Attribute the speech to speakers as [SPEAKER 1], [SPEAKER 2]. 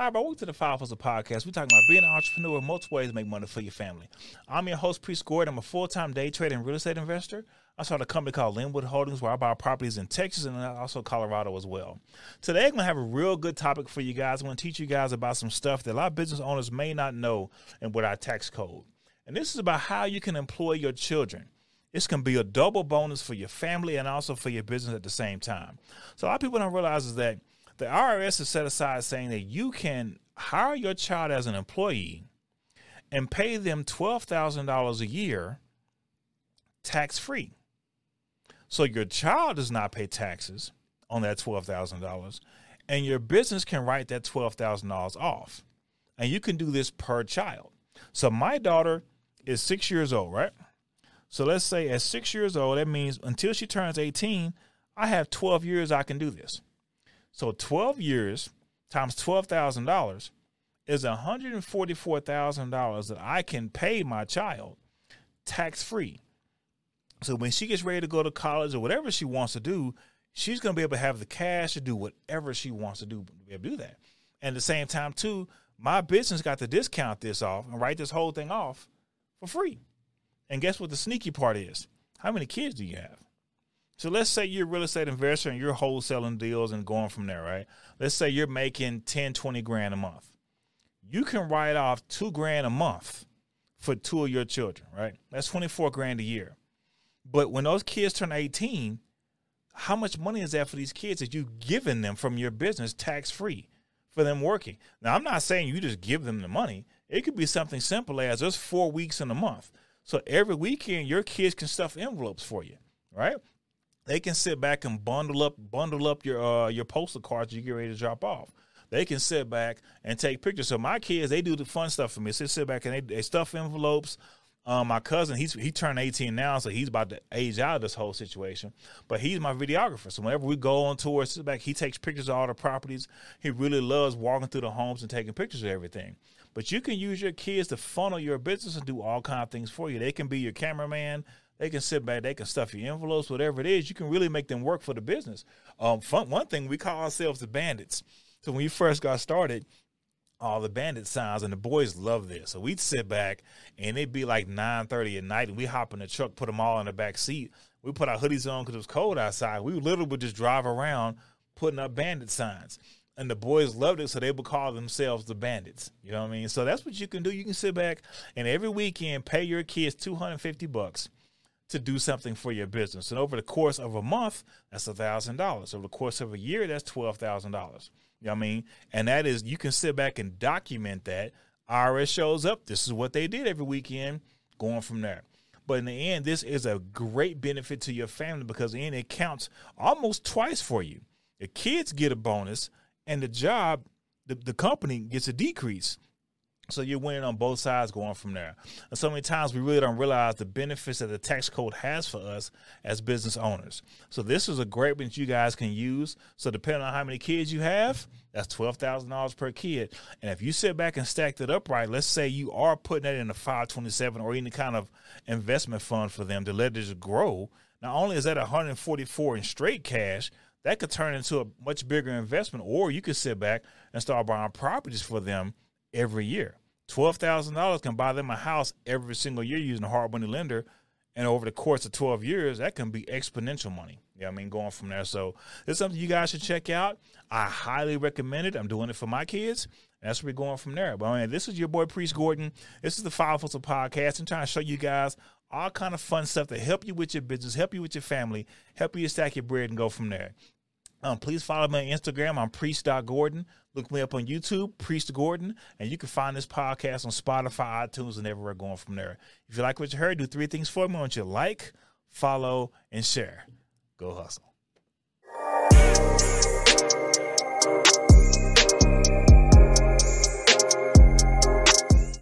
[SPEAKER 1] Hi, bro. Welcome to the Five Hustle Podcast. We're talking about being an entrepreneur, multiple ways to make money for your family. I'm your host, Priest Gordon. I'm a full-time day trader and real estate investor. I started a company called Linwood Holdings where I buy properties in Texas and also Colorado as well. Today, I'm going to have a real good topic for you guys. I'm going to teach you guys about some stuff that a lot of business owners may not know and with our tax code. And this is about how you can employ your children. This can be a double bonus for your family and also for your business at the same time. So a lot of people don't realize is that the IRS has set aside saying that you can hire your child as an employee and pay them $12,000 a year tax free. So your child does not pay taxes on that $12,000 and your business can write that $12,000 off. And you can do this per child. So my daughter is 6 years old, right? So let's say at 6 years old that means until she turns 18, I have 12 years I can do this. So 12 years times $12,000 is $144,000 that I can pay my child tax free. So when she gets ready to go to college or whatever she wants to do, she's going to be able to have the cash to do whatever she wants to do be able to do that. And at the same time, too, my business got to discount this off and write this whole thing off for free. And guess what the sneaky part is? How many kids do you have? So let's say you're a real estate investor and you're wholesaling deals and going from there, right? Let's say you're making 10, 20 grand a month. You can write off two grand a month for two of your children, right? That's 24 grand a year. But when those kids turn 18, how much money is that for these kids that you've given them from your business tax free for them working? Now, I'm not saying you just give them the money. It could be something simple as there's four weeks in a month. So every weekend, your kids can stuff envelopes for you, right? They can sit back and bundle up bundle up your uh, your postal cards you get ready to drop off. They can sit back and take pictures. So my kids, they do the fun stuff for me. They sit back and they, they stuff envelopes. Um, my cousin, he's he turned 18 now, so he's about to age out of this whole situation. But he's my videographer. So whenever we go on tour, sit back, he takes pictures of all the properties. He really loves walking through the homes and taking pictures of everything. But you can use your kids to funnel your business and do all kind of things for you. They can be your cameraman. They can sit back, they can stuff your envelopes, whatever it is. You can really make them work for the business. Um, fun, one thing we call ourselves the bandits. So when we first got started, all the bandit signs and the boys love this. So we'd sit back and it'd be like 9:30 at night and we hop in the truck, put them all in the back seat. We put our hoodies on because it was cold outside. We literally would just drive around putting up bandit signs. And the boys loved it, so they would call themselves the bandits. You know what I mean? So that's what you can do. You can sit back and every weekend pay your kids 250 bucks to do something for your business. And over the course of a month, that's a thousand dollars. Over the course of a year, that's twelve thousand dollars. You know what I mean? And that is you can sit back and document that. IRS shows up. This is what they did every weekend, going from there. But in the end, this is a great benefit to your family because in it counts almost twice for you. The kids get a bonus, and the job, the, the company gets a decrease. So you're winning on both sides going from there. And so many times we really don't realize the benefits that the tax code has for us as business owners. So this is a great one that you guys can use. So depending on how many kids you have, that's twelve thousand dollars per kid. And if you sit back and stack that up right, let's say you are putting that in a five twenty seven or any kind of investment fund for them to let it just grow. Not only is that 144 in straight cash, that could turn into a much bigger investment, or you could sit back and start buying properties for them every year. Twelve thousand dollars can buy them a house every single year using a hard money lender, and over the course of twelve years, that can be exponential money. Yeah, you know I mean, going from there. So it's something you guys should check out. I highly recommend it. I'm doing it for my kids. That's where we're going from there. But I mean, this is your boy Priest Gordon. This is the Five Hustle Podcast. I'm trying to show you guys all kind of fun stuff to help you with your business, help you with your family, help you stack your bread and go from there. Um, please follow me on Instagram. I'm priest.gordon. Look me up on YouTube, Priest Gordon, and you can find this podcast on Spotify, iTunes, and everywhere going from there. If you like what you heard, do three things for me. I want you to like, follow, and share. Go hustle.